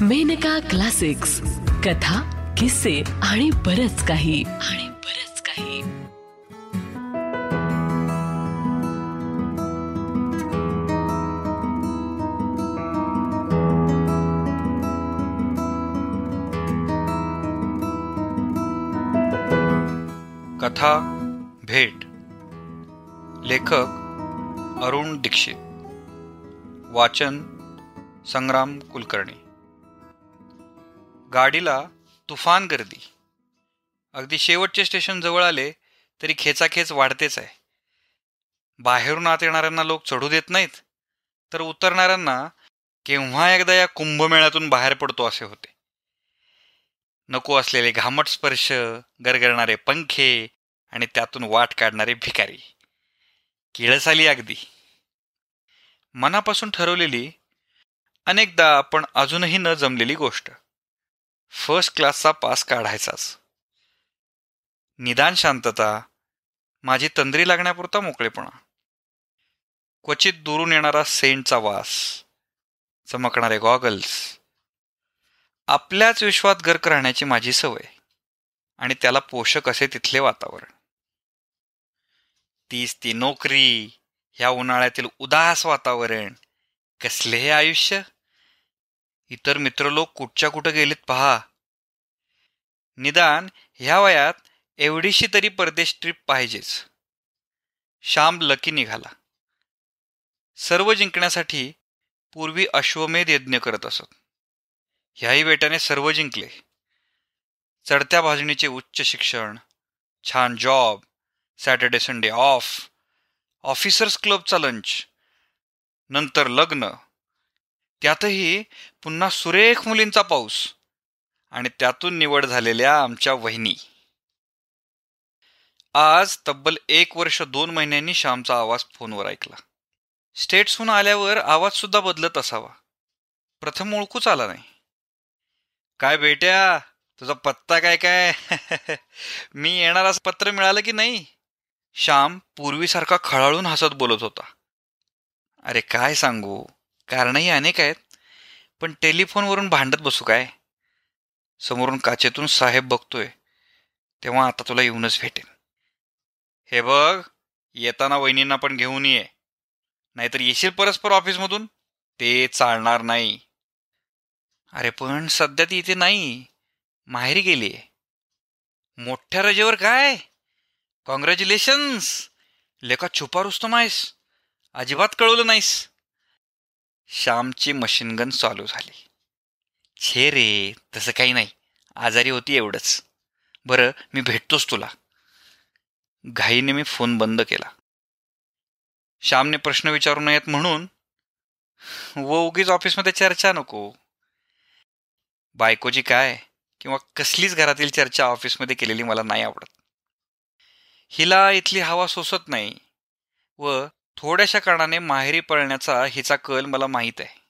Maneka classics. कथा किस्से आणि बरच काही. आणि बरच काही. कथा भेट. लेखक अरुण दीक्षित. वाचन संग्राम कुलकर्णी. गाडीला तुफान गर्दी. अगदी शेवटचे स्टेशन जवळ आले तरी खेचाखेच वाढतेच आहे. बाहेरून आत येणाऱ्यांना लोक चढू देत नाहीत तर उतरणाऱ्यांना केव्हा एकदा या कुंभमेळ्यातून बाहेर पडतो असे होते. नको असलेले घामट स्पर्श गरगरणारे पंखे आणि त्यातून वाट काढणारे भिकारी. किळस आली अगदी. मनापासून ठरवलेली अनेकदा पण अजूनही न जमलेली गोष्ट. फर्स्ट क्लासचा पास काढायचाच. निदान शांतता माझी तंद्री लागण्यापुरता मोकळेपणा. क्वचित दुरून येणारा सेंटचा वास चमकणारे गॉगल्स आपल्याच विश्वात गर्क राहण्याची माझी सवय आणि त्याला पोषक असे तिथले वातावरण. तीच ती नोकरी ह्या उन्हाळ्यातील उदास वातावरण कसले हे आयुष्य? इतर मित्र लोक कुठच्या कुठं गेलेत पहा. निदान ह्या वयात एवढीशी तरी परदेश ट्रिप पाहिजेच. श्याम लकी निघाला. सर्व जिंकण्यासाठी पूर्वी अश्वमेध यज्ञ करत असत. ह्याही बेटाने सर्व जिंकले. चढत्या भाजणीचे उच्च शिक्षण छान job Saturday Sunday off officers क्लबचा लंच नंतर लग्न त्यातही पुन्हा सुरेख मुलींचा पाऊस आणि त्यातून निवड झालेल्या आमच्या वहिनी. आज तब्बल एक वर्ष दोन महिन्यांनी श्यामचा आवाज फोनवर ऐकला. स्टेट्सहून आल्यावर आवाजसुद्धा बदलत असावा. प्रथम ओळखूच आला नाही. काय बेट्या तुझा पत्ता काय काय? मी येणार असं पत्र मिळालं की नाही? श्याम पूर्वीसारखा खळाळून हसत बोलत होता. अरे काय सांगू? कारणही अनेक आहेत पण टेलिफोनवरून भांडत बसू काय? समोरून काचेतून साहेब बघतोय तेव्हा आता तुला येऊनच भेटेन. हे बघ येताना वहिनींना पण घेऊन ये. नाहीतर येशील परस्पर ऑफिसमधून? ते चालणार नाही. अरे पण सध्या ती इथे नाही. माहेरी गेली आहे मोठ्या रजेवर काय? कॉंग्रॅच्युलेशन्स लेखा छुपा रुस्तम आहेस अजिबात कळवलं नाहीस. श्यामची मशीनगन चालू झाली. छे रे तसं काही नाही. आजारी होती एवढंच. बरं मी भेटतोच तुला. घाईने मी फोन बंद केला. श्यामने प्रश्न विचारू नयेत म्हणून व उगीच ऑफिसमध्ये चर्चा नको. बायकोची काय? किंवा कसलीच घरातील चर्चा ऑफिसमध्ये केलेली मला नाही आवडत. हिला इथली हवा सोसत नाही. व थोड्याशा कारणाने माहेरी पळण्याचा हिचा कल मला माहीत आहे.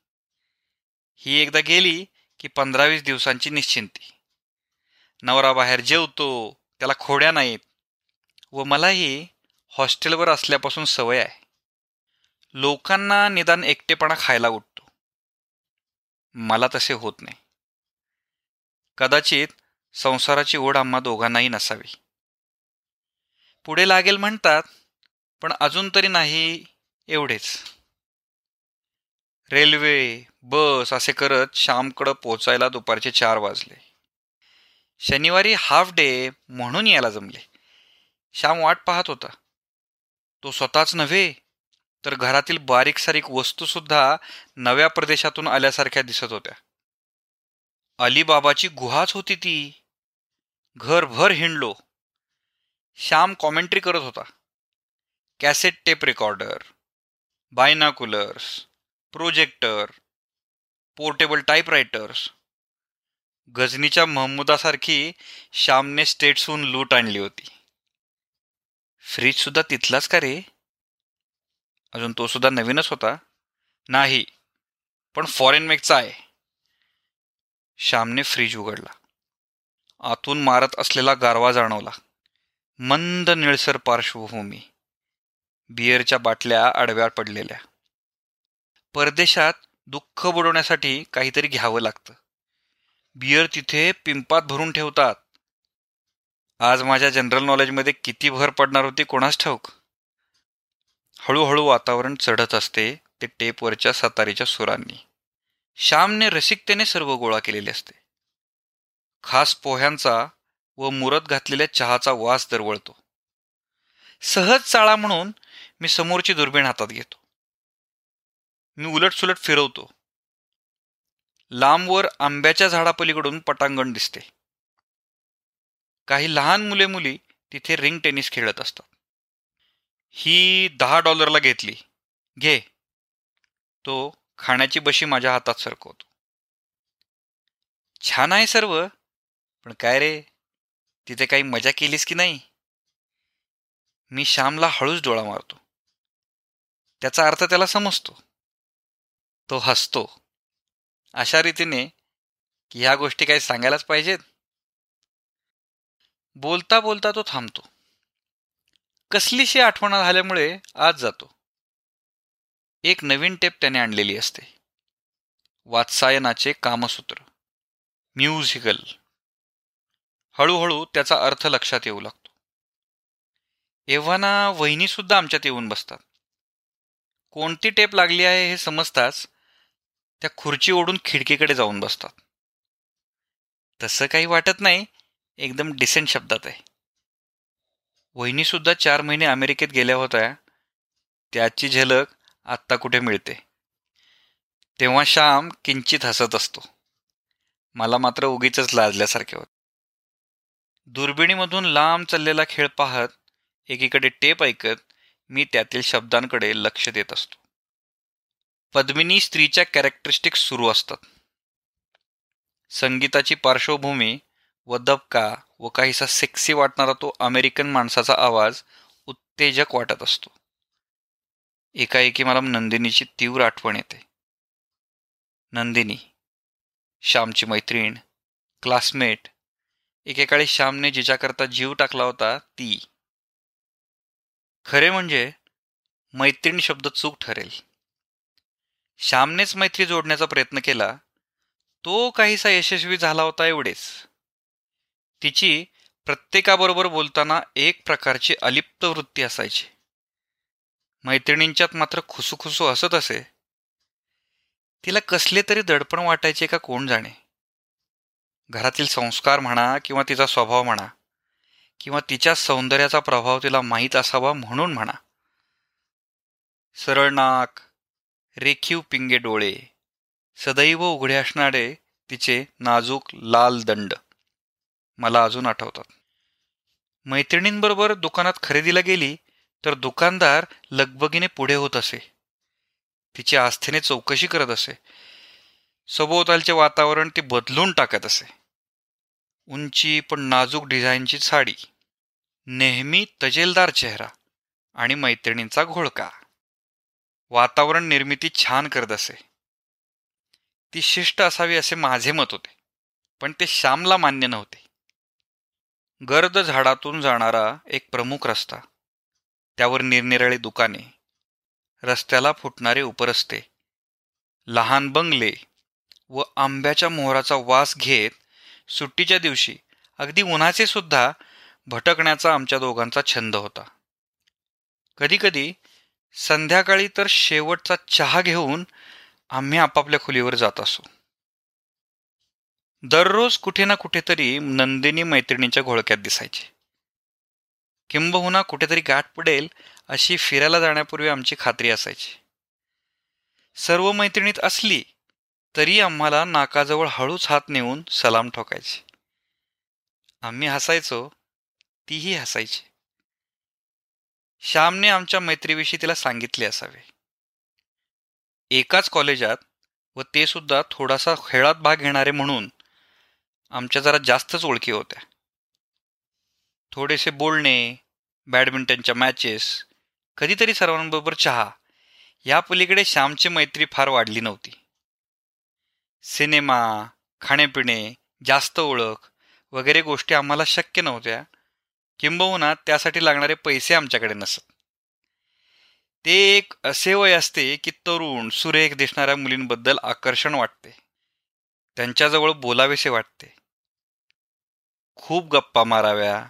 ही एकदा गेली की पंधरा वीस दिवसांची निश्चिंती. नवरा बाहेर जेवतो त्याला खोड्या नाहीत व मलाही हॉस्टेलवर असल्यापासून सवय आहे. लोकांना निदान एकटेपणा खायला उठतो. मला तसे होत नाही. कदाचित संसाराची ओढ आम्हा दोघांनाही नसावी. पुढे लागेल म्हणतात पण अजून तरी नाही एवढेच. रेल्वे बस असे करत श्यामकडं पोचायला दुपारचे चार वाजले. शनिवारी हाफ डे म्हणून यायला जमले. श्याम वाट पाहत होता. तो स्वतःच नव्हे तर घरातील बारीक सारीक वस्तूसुद्धा नव्या प्रदेशातून आल्यासारख्या दिसत होत्या. अलीबाबाची गुहाच होती ती. घरभर हिंडलो. श्याम कॉमेंट्री करत होता. Cassette tape recorder binoculars projector portable typewriters गजनीच्या महम्मदासारखी श्यामने स्टेट्सहून लूट आणली होती. फ्रीजसुद्धा तिथलाच का रे? अजून तो सुद्धा नवीनच होता? नाही पण फॉरेन मेकचा आहे. श्यामने फ्रीज उघडला. आतून मारत असलेला गारवा जाणवला. मंद निळसर पार्श्वभूमी. बियरच्या बाटल्या आडव्या पडलेल्या. परदेशात दुःख बुडवण्यासाठी काहीतरी घ्यावं लागतं. बियर तिथे पिंपात भरून ठेवतात. आज माझ्या जनरल नॉलेजमध्ये किती भर पडणार होती कोणास ठाऊक? हळूहळू वातावरण चढत असते ते टेपवरच्या सतारीच्या सुरांनी. श्यामने रसिकतेने सर्व गोळा केलेले असते. खास पोह्यांचा व मुरत घातलेल्या चहाचा वास दरवळतो. सहज चाळा म्हणून मी समोरची दुर्बीण हातात घेतो. मी उलटसुलट फिरवतो. लांबवर आंब्याच्या झाडापलीकडून पटांगण दिसते. काही लहान मुले मुली तिथे रिंग टेनिस खेळत असतात. ही दहा डॉलरला घेतली. घे. तो खाण्याची बशी माझ्या हातात सरकवतो. छान आहे सर्व पण काय रे? तिथे काही मजा केलीस की नाही? मी श्यामला हळूच डोळा मारतो. त्याचा अर्थ त्याला समजतो. तो हसतो. अशा रीतीने की ह्या गोष्टी काही सांगायलाच पाहिजेत. बोलता बोलता तो थांबतो. कसलीशी आठवण झाल्यामुळे आज जातो. एक नवीन टेप त्याने आणलेली असते. वात्सायनाचे कामसूत्र. म्युझिकल. हळूहळू त्याचा अर्थ लक्षात येऊ लागतो. एव्हाना वहिनी सुद्धा आमच्यात येऊन बसतात. कोणती टेप लागली आहे हे समजताच त्या खुर्ची ओढून खिडकीकडे जाऊन बसतात. तसं काही वाटत नाही एकदम डिसेंट शब्दात आहे. वहिनीसुद्धा चार महिने अमेरिकेत गेल्या होत्या त्याची झलक आत्ता कुठे मिळते? तेव्हा श्याम किंचित हसत असतो. मला मात्र उगीच लाजल्यासारखे होत. दुर्बिणीमधून लांब चाललेला खेळ पाहत एकीकडे टेप ऐकत मी त्यातील शब्दांकडे लक्ष देत असतो. पद्मिनी स्त्रीच्या कॅरेक्टरिस्टिक्स सुरू असतात. संगीताची पार्श्वभूमी व दबका व काहीसा सेक्सी वाटणारा तो अमेरिकन माणसाचा आवाज उत्तेजक वाटत असतो. एकाएकी मला नंदिनीची तीव्र आठवण येते. नंदिनी श्यामची मैत्रीण क्लासमेट एकेकाळी श्यामने जिच्याकरता जीव टाकला होता ती. खरे म्हणजे मैत्रीण शब्द चूक ठरेल. श्यामनेच मैत्री जोडण्याचा प्रयत्न केला तो काहीसा यशस्वी झाला होता एवढेच. तिची प्रत्येकाबरोबर बोलताना एक प्रकारची अलिप्त वृत्ती असायची. मैत्रिणींच्यात मात्र खुसूखुसू हसत असे. तिला कसले तरी दडपण वाटायचे का कोण जाणे? घरातील संस्कार म्हणा किंवा तिचा स्वभाव म्हणा किंवा तिच्या सौंदर्याचा प्रभाव तिला माहीत असावा म्हणून म्हणा. सरळ नाक रेखीव पिंगे डोळे सदैव उघडे असणारे तिचे नाजूक लाल दंड मला अजून आठवतात. मैत्रिणींबरोबर दुकानात खरेदीला गेली तर दुकानदार लगबगीने पुढे होत असे. तिची आस्थेने चौकशी करत असे. सभोवतालचे वातावरण ती बदलून टाकत असे. उंची पण नाजूक डिझाईनची साडी. नेहमी तजेलदार चेहरा आणि मैत्रिणींचा घोळका. वातावरण निर्मिती छान करत असे. ती शिष्ट असावी असे माझे मत होते पण ते श्यामला मान्य नव्हते. गर्द झाडातून जाणारा एक प्रमुख रस्ता. त्यावर निरनिराळी दुकाने. रस्त्याला फुटणारे उपरस्ते. लहान बंगले व आंब्याच्या मोहराचा वास घेत सुट्टीच्या दिवशी अगदी उन्हाचे सुद्धा भटकण्याचा आमच्या दोघांचा छंद होता. कधीकधी संध्याकाळी तर शेवटचा चहा घेऊन आम्ही आपापल्या खोलीवर जात असो. दररोज कुठे ना कुठेतरी नंदिनी मैत्रिणीच्या घोळक्यात दिसायची. किंबहुना कुठेतरी गाठ पडेल अशी फिरायला जाण्यापूर्वी आमची खात्री असायची. सर्व मैत्रिणीत असली तरी आम्हाला नाकाजवळ हळूच हात नेऊन सलाम ठोकायची. आम्ही हसायचो तीही हसायची. श्यामने आमच्या मैत्रीविषयी तिला सांगितले असावे. एकाच कॉलेजात व ते सुद्धा थोडासा खेळात भाग घेणारे म्हणून आमच्या जरा जास्तच ओळखी होत्या. थोडेसे बोलणे बॅडमिंटनच्या मॅचेस कधीतरी सर्वांबरोबर चहा या पलीकडे श्यामची मैत्री फार वाढली नव्हती. सिनेमा खाणेपिणे जास्त ओळख वगैरे गोष्टी आम्हाला शक्य नव्हत्या. किंबहुना त्यासाठी लागणारे पैसे आमच्याकडे नसत. ते एक असे वय असते की तरुण सुरेख दिसणाऱ्या मुलींबद्दल आकर्षण वाटते. त्यांच्याजवळ बोलावेसे वाटते. खूप गप्पा माराव्या.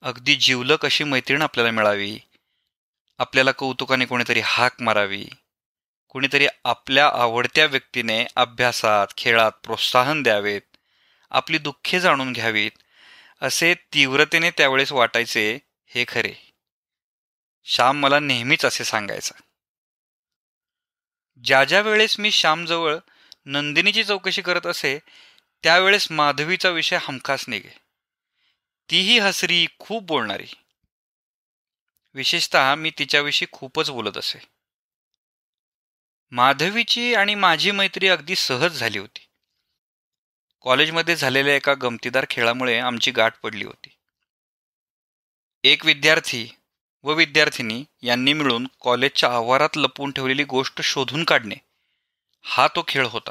अगदी जिवलक अशी मैत्रीण आपल्याला मिळावी. आपल्याला कौतुकाने कोणीतरी हाक मारावी. कुणीतरी आपल्या आवडत्या व्यक्तीने अभ्यासात खेळात प्रोत्साहन द्यावेत आपली दुःखे जाणून घ्यावीत असे तीव्रतेने त्यावेळेस वाटायचे हे खरे. श्याम मला नेहमीच असे सांगायचा. ज्या ज्या वेळेस मी श्यामजवळ नंदिनीची चौकशी करत असे त्यावेळेस माधवीचा विषय हमखास निघे. तीही हसरी खूप बोलणारी. विशेषतः मी तिच्याविषयी खूपच बोलत असे. माधवीची आणि माझी मैत्री अगदी सहज झाली होती. कॉलेजमध्ये झालेल्या एका गमतीदार खेळामुळे आमची गाठ पडली होती. एक विद्यार्थी व विद्यार्थिनी यांनी मिळून कॉलेजच्या आवारात लपवून ठेवलेली गोष्ट शोधून काढणे हा तो खेळ होता.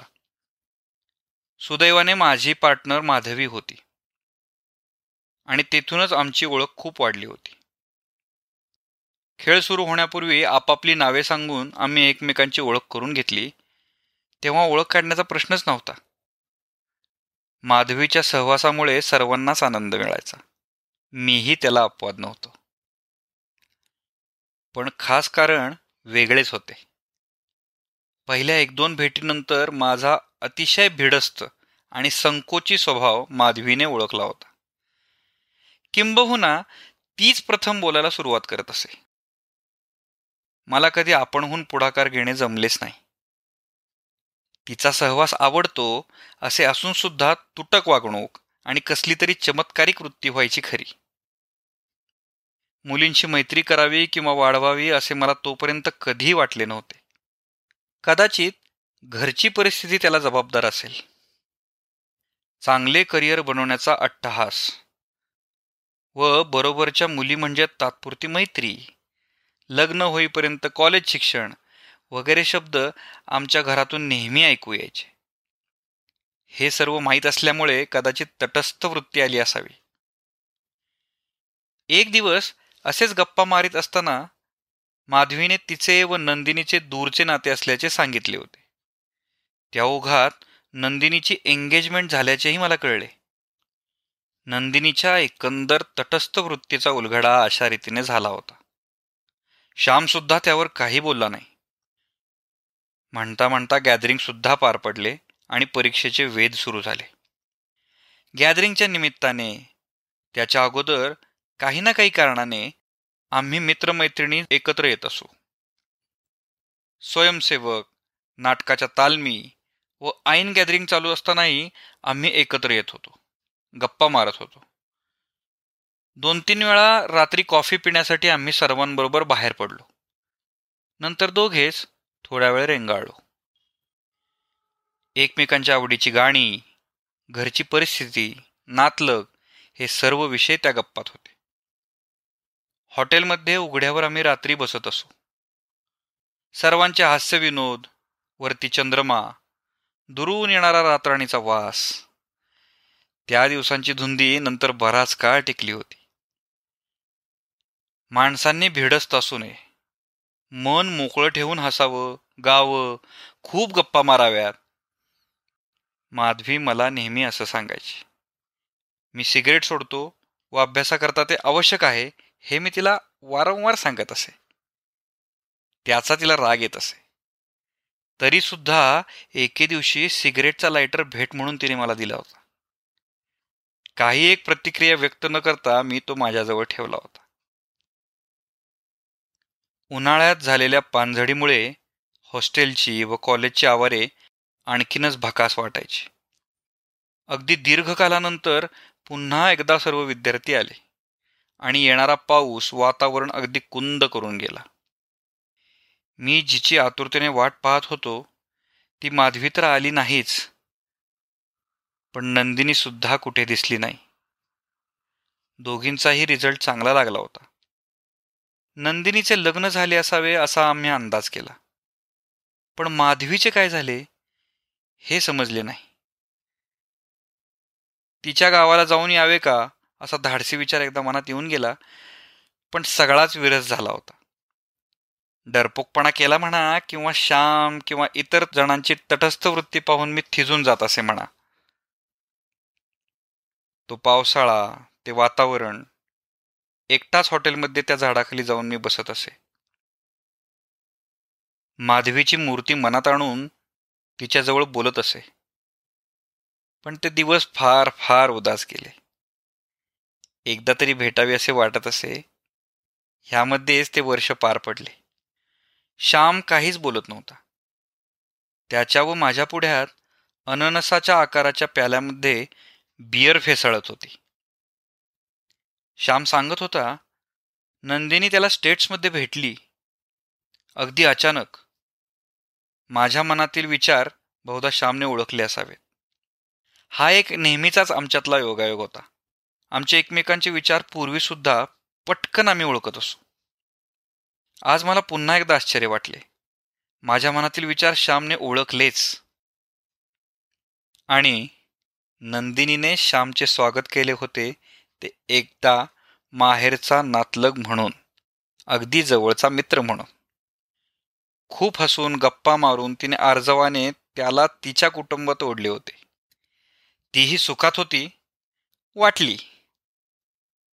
सुदैवाने माझी पार्टनर माधवी होती. आणि तेथूनच आमची ओळख खूप वाढली होती. खेळ सुरू होण्यापूर्वी आपापली नावे सांगून आम्ही एकमेकांची ओळख करून घेतली. तेव्हा ओळख काढण्याचा प्रश्नच नव्हता. माधवीच्या सहवासामुळे सर्वांनाच आनंद मिळायचा. मीही त्याला अपवाद नव्हतो. पण खास कारण वेगळेच होते. पहिल्या एक दोन भेटीनंतर माझा अतिशय भिडस्त आणि संकोची स्वभाव माधवीने ओळखला होता. किंबहुना तीच प्रथम बोलायला सुरुवात करत असे. मला कधी आपणहून पुढाकार घेणे जमलेच नाही. तिचा सहवास आवडतो असे असून सुद्धा तुटक वागणूक आणि कसली तरी चमत्कारिक वृत्ती व्हायची खरी. मुलींची मैत्री करावी किंवा वाढवावी असे मला तोपर्यंत कधीही वाटले नव्हते. कदाचित घरची परिस्थिती त्याला जबाबदार असेल. चांगले करिअर बनवण्याचा अट्टहास व बरोबरच्या मुली म्हणजे तात्पुरती मैत्री. लग्न होईपर्यंत कॉलेज शिक्षण वगैरे शब्द आमच्या घरातून नेहमी ऐकू यायचे. हे सर्व माहीत असल्यामुळे कदाचित तटस्थ वृत्ती आली असावी. एक दिवस असेच गप्पा मारित असताना माधवीने तिचे व नंदिनीचे दूरचे नाते असल्याचे सांगितले होते. त्या ओघात नंदिनीची एंगेजमेंट झाल्याचेही मला कळले. नंदिनीच्या एकंदर तटस्थ वृत्तीचा उलगडा अशा रीतीने झाला होता. श्यामसुद्धा त्यावर काही बोलला नाही. म्हणता म्हणता गॅदरिंग सुद्धा पार पडले आणि परीक्षेचे वेध सुरू झाले. गॅदरिंगच्या निमित्ताने त्याच्या अगोदर काही ना काही कारणाने आम्ही मित्रमैत्रिणी एकत्र येत असू. स्वयंसेवक नाटकाच्या तालमी व ऐन गॅदरिंग चालू असतानाही आम्ही एकत्र येत होतो. गप्पा मारत होतो. दोन तीन वेळा रात्री कॉफी पिण्यासाठी आम्ही सर्वांबरोबर बाहेर पडलो. नंतर दोघेच थोड्या वेळ रेंगाळलो. एकमेकांच्या आवडीची गाणी घरची परिस्थिती नातलग हे सर्व विषय त्या गप्पात होते. हॉटेलमध्ये उघड्यावर आम्ही रात्री बसत असू. सर्वांचे हास्यविनोद वरती चंद्रमा दुरून येणारा रात्राणीचा वास. त्या दिवसांची धुंदी नंतर बराच काळ टिकली होती. माणसांनी भिडस्त असू नये. मन मोकळं ठेवून हसावं गावं खूप गप्पा माराव्यात. माधवी मला नेहमी असं सांगायची. मी सिगरेट सोडतो व अभ्यासाकरता ते आवश्यक आहे हे मी तिला वारंवार सांगत असे. त्याचा तिला राग येत असे. तरीसुद्धा एके दिवशी सिगरेटचा लायटर भेट म्हणून तिने मला दिला होता. काही एक प्रतिक्रिया व्यक्त न करता मी तो माझ्याजवळ ठेवला होता. उन्हाळ्यात झालेल्या पानझडीमुळे हॉस्टेलची व कॉलेजची आवारे आणखीनच भकास वाटायची. अगदी दीर्घकालानंतर पुन्हा एकदा सर्व विद्यार्थी आले आणि येणारा पाऊस वातावरण अगदी कुंद करून गेला. मी जिची आतुरतेने वाट पाहत होतो ती माधवी तर आली नाहीच पण नंदिनी सुद्धा कुठे दिसली नाही. दोघींचाही रिझल्ट चांगला लागला होता. नंदिनीचे लग्न झाले असावे असा आम्ही अंदाज केला. पण माधवीचे काय झाले हे समजले नाही. तिच्या गावाला जाऊन यावे का असा धाडसी विचार एकदा मनात येऊन गेला पण सगळाच विरस झाला होता. डरपोकपणा केला म्हणा किंवा श्याम किंवा इतर जणांची तटस्थ वृत्ती पाहून मी थिजून जात असे म्हणा. तो पावसाळा ते वातावरण एकटाच हॉटेलमध्ये त्या झाडाखाली जाऊन मी बसत असे. माधवीची मूर्ती मनात आणून तिच्याजवळ बोलत असे. पण ते दिवस फार फार उदास गेले. एकदा तरी भेटावे असे वाटत असे. ह्यामध्येच ते वर्ष पार पडले. श्याम काहीच बोलत नव्हता. त्याच्या व माझ्या पुढ्यात अननसाच्या आकाराच्या प्याल्यामध्ये बियर फेसाळत होती. श्याम सांगत होता नंदिनी त्याला स्टेट्समध्ये भेटली. अगदी अचानक. माझ्या मनातील विचार बहुधा श्यामने ओळखले असावेत. हा एक नेहमीचाच आमच्यातला योगायोग होता. आमचे एकमेकांचे विचार पूर्वीसुद्धा पटकन आम्ही ओळखत असू. आज मला पुन्हा एकदा आश्चर्य वाटले. माझ्या मनातील विचार श्यामने ओळखलेच. आणि नंदिनीने श्यामचे स्वागत केले होते ते एकदा माहेरचा नातलग म्हणून अगदी जवळचा मित्र म्हणून. खूप हसून गप्पा मारून तिने आर्जवाने त्याला तिच्या कुटुंबात ओढले होते. तीही सुखात होती वाटली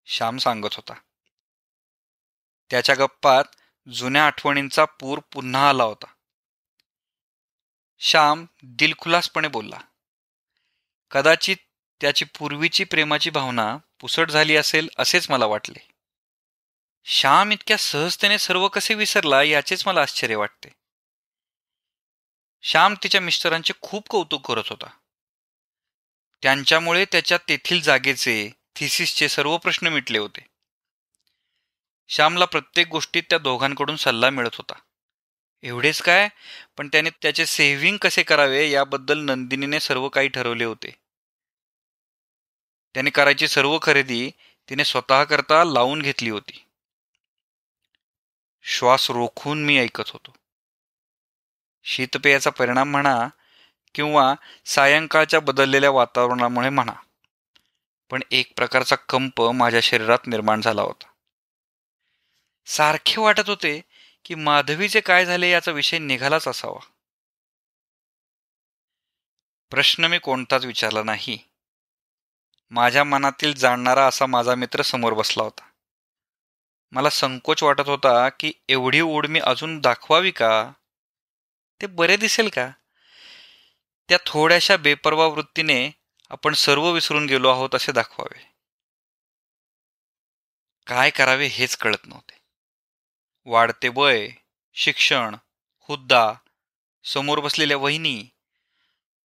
श्याम सांगत होता. त्याच्या गप्पात जुन्या आठवणींचा पूर पुन्हा आला होता. श्याम दिलखुलासपणे बोलला कदाचित त्याची पूर्वीची प्रेमाची भावना पुसट झाली असेल असेच मला वाटले. श्याम इतक्या सहजतेने सर्व कसे विसरला याचेच मला आश्चर्य वाटते. श्याम तिच्या मिस्टरांचे खूप कौतुक करत होता. त्यांच्यामुळे त्याच्या तेथील जागेचे थिसिसचे सर्व प्रश्न मिटले होते. श्यामला प्रत्येक गोष्टीत त्या दोघांकडून सल्ला मिळत होता. एवढेच काय? पण त्याने त्याचे सेव्हिंग कसे करावे याबद्दल नंदिनीने सर्व काही ठरवले होते. त्याने करायची सर्व खरेदी तिने स्वतःकरता लावून घेतली होती. श्वास रोखून मी ऐकत होतो. शीतपेयाचा परिणाम म्हणा किंवा सायंकाळच्या बदललेल्या वातावरणामुळे म्हणा पण एक प्रकारचा कंप माझ्या शरीरात निर्माण झाला होता. सारखे वाटत होते की माधवीचे काय झाले याचा विषय निघालाच असावा. प्रश्न मी कोणताच विचारला नाही. माझ्या मनातील जाणणारा असा माझा मित्र समोर बसला होता. मला संकोच वाटत होता की एवढी ओढ मी अजून दाखवावी का? ते बरे दिसेल का? त्या थोड्याशा बेपरवा वृत्तीने आपण सर्व विसरून गेलो आहोत असे दाखवावे. काय करावे हेच कळत नव्हते. वाढते वय शिक्षण हुद्दा समोर बसलेल्या वहिनी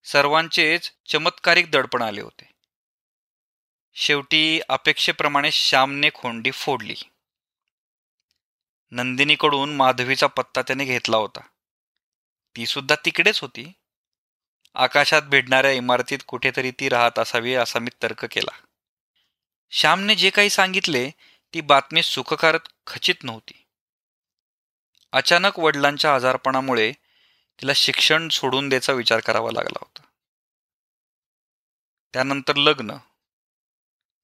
सर्वांचेच चमत्कारिक दडपण आले होते. शेवटी अपेक्षेप्रमाणे श्यामने खोंडी फोडली. नंदिनीकडून माधवीचा पत्ता त्याने घेतला होता. ती सुद्धा तिकडेच होती. आकाशात भिडणाऱ्या इमारतीत कुठेतरी ती राहत असावी असा मी तर्क केला. श्यामने जे काही सांगितले ती बातमी सुखकारक खचित नव्हती. अचानक वडिलांच्या आजारपणामुळे तिला शिक्षण सोडून द्यायचा विचार करावा लागला होता. त्यानंतर लग्न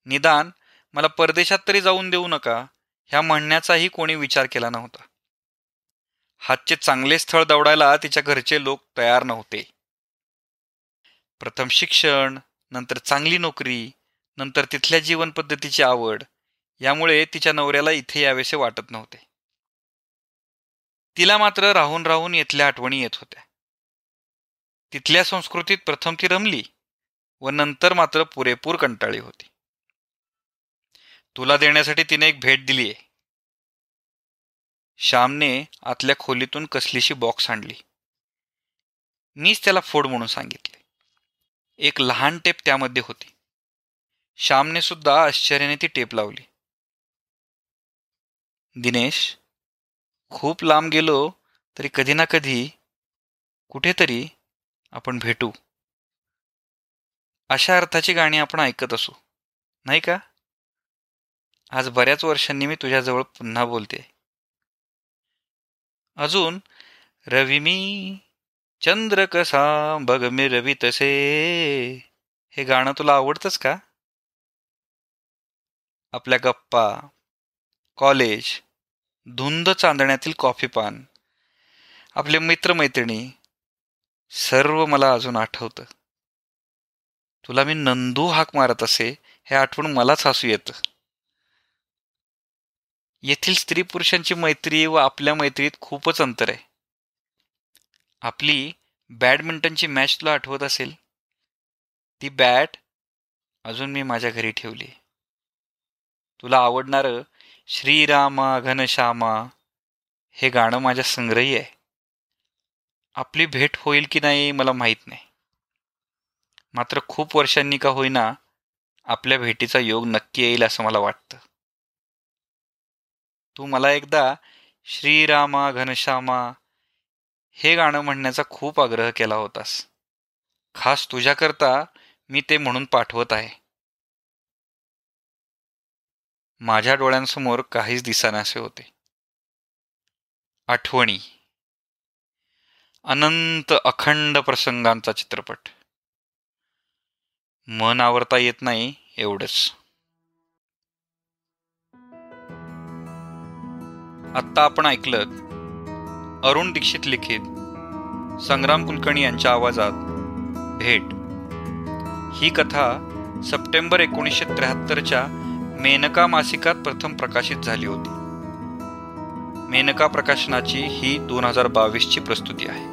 निदान मला परदेशात तरी जाऊन देऊ नका ह्या म्हणण्याचाही कोणी विचार केला नव्हता. हातचे चांगले स्थळ दौडायला तिच्या घरचे लोक तयार नव्हते. प्रथम शिक्षण नंतर चांगली नोकरी नंतर तिथल्या जीवनपद्धतीची आवड यामुळे तिच्या नवऱ्याला इथे यावेसे वाटत नव्हते. तिला मात्र राहून राहून इथल्या आठवणी येत होत्या. तिथल्या संस्कृतीत प्रथम ती रमली व नंतर मात्र पुरेपूर कंटाळी होती. तुला देण्यासाठी तिने एक भेट दिली आहे श्यामने आतल्या खोलीतून कसलीशी बॉक्स आणली. मीच त्याला फोड म्हणून सांगितले. एक लहान टेप त्यामध्ये होती. श्यामने सुद्धा आश्चर्याने ती टेप लावली. दिनेश खूप लांब गेलो तरी कधी ना कधी कुठेतरी आपण भेटू. अशा अर्थाची गाणी आपण ऐकत असू. नाही का? आज बऱ्याच वर्षांनी मी तुझ्याजवळ पुन्हा बोलते. अजून रवी मी चंद्र कसा बघ मी रवी तसे. हे गाणं तुला आवडतंच का? आपल्या गप्पा कॉलेज धुंद चांदण्यातील कॉफी पान आपले मित्रमैत्रिणी सर्व मला अजून आठवतं. तुला मी नंदू हाक मारत असे हे आठवण मलाच हसू येतं. येथील स्त्री पुरुषांची मैत्री व आपल्या मैत्रीत खूपच अंतर आहे. आपली बॅडमिंटनची मॅच तुला आठवत असेल? ती बॅट अजून मी माझ्या घरी ठेवली. तुला आवडणारं श्रीरामा घनश्यामा हे गाणं माझ्या संग्रही आहे. आपली भेट होईल की नाही मला माहीत नाही. मात्र खूप वर्षांनी का होईना आपल्या भेटीचा योग नक्की येईल असं मला वाटतं. तू मला एकदा श्रीरामा घनश्यामा हे गाणं म्हणण्याचा खूप आग्रह केला होतास. खास तुझ्याकरता मी ते म्हणून पाठवत आहे. माझ्या डोळ्यांसमोर काहीच दिसानासे होते. आठवणी. अनंत अखंड प्रसंगांचा चित्रपट. मन आवरता येत नाही एवढंच. आत्ता आपण ऐकलं अरुण दीक्षित लिखित संग्राम कुलकर्णी यांच्या आवाजात भेट. ही कथा सप्टेंबर एकोणीसशे त्र्याहत्तरच्या मेनका मासिकात प्रथम प्रकाशित झाली होती. मेनका प्रकाशनाची ही दोन हजार बावीसची प्रस्तुती आहे.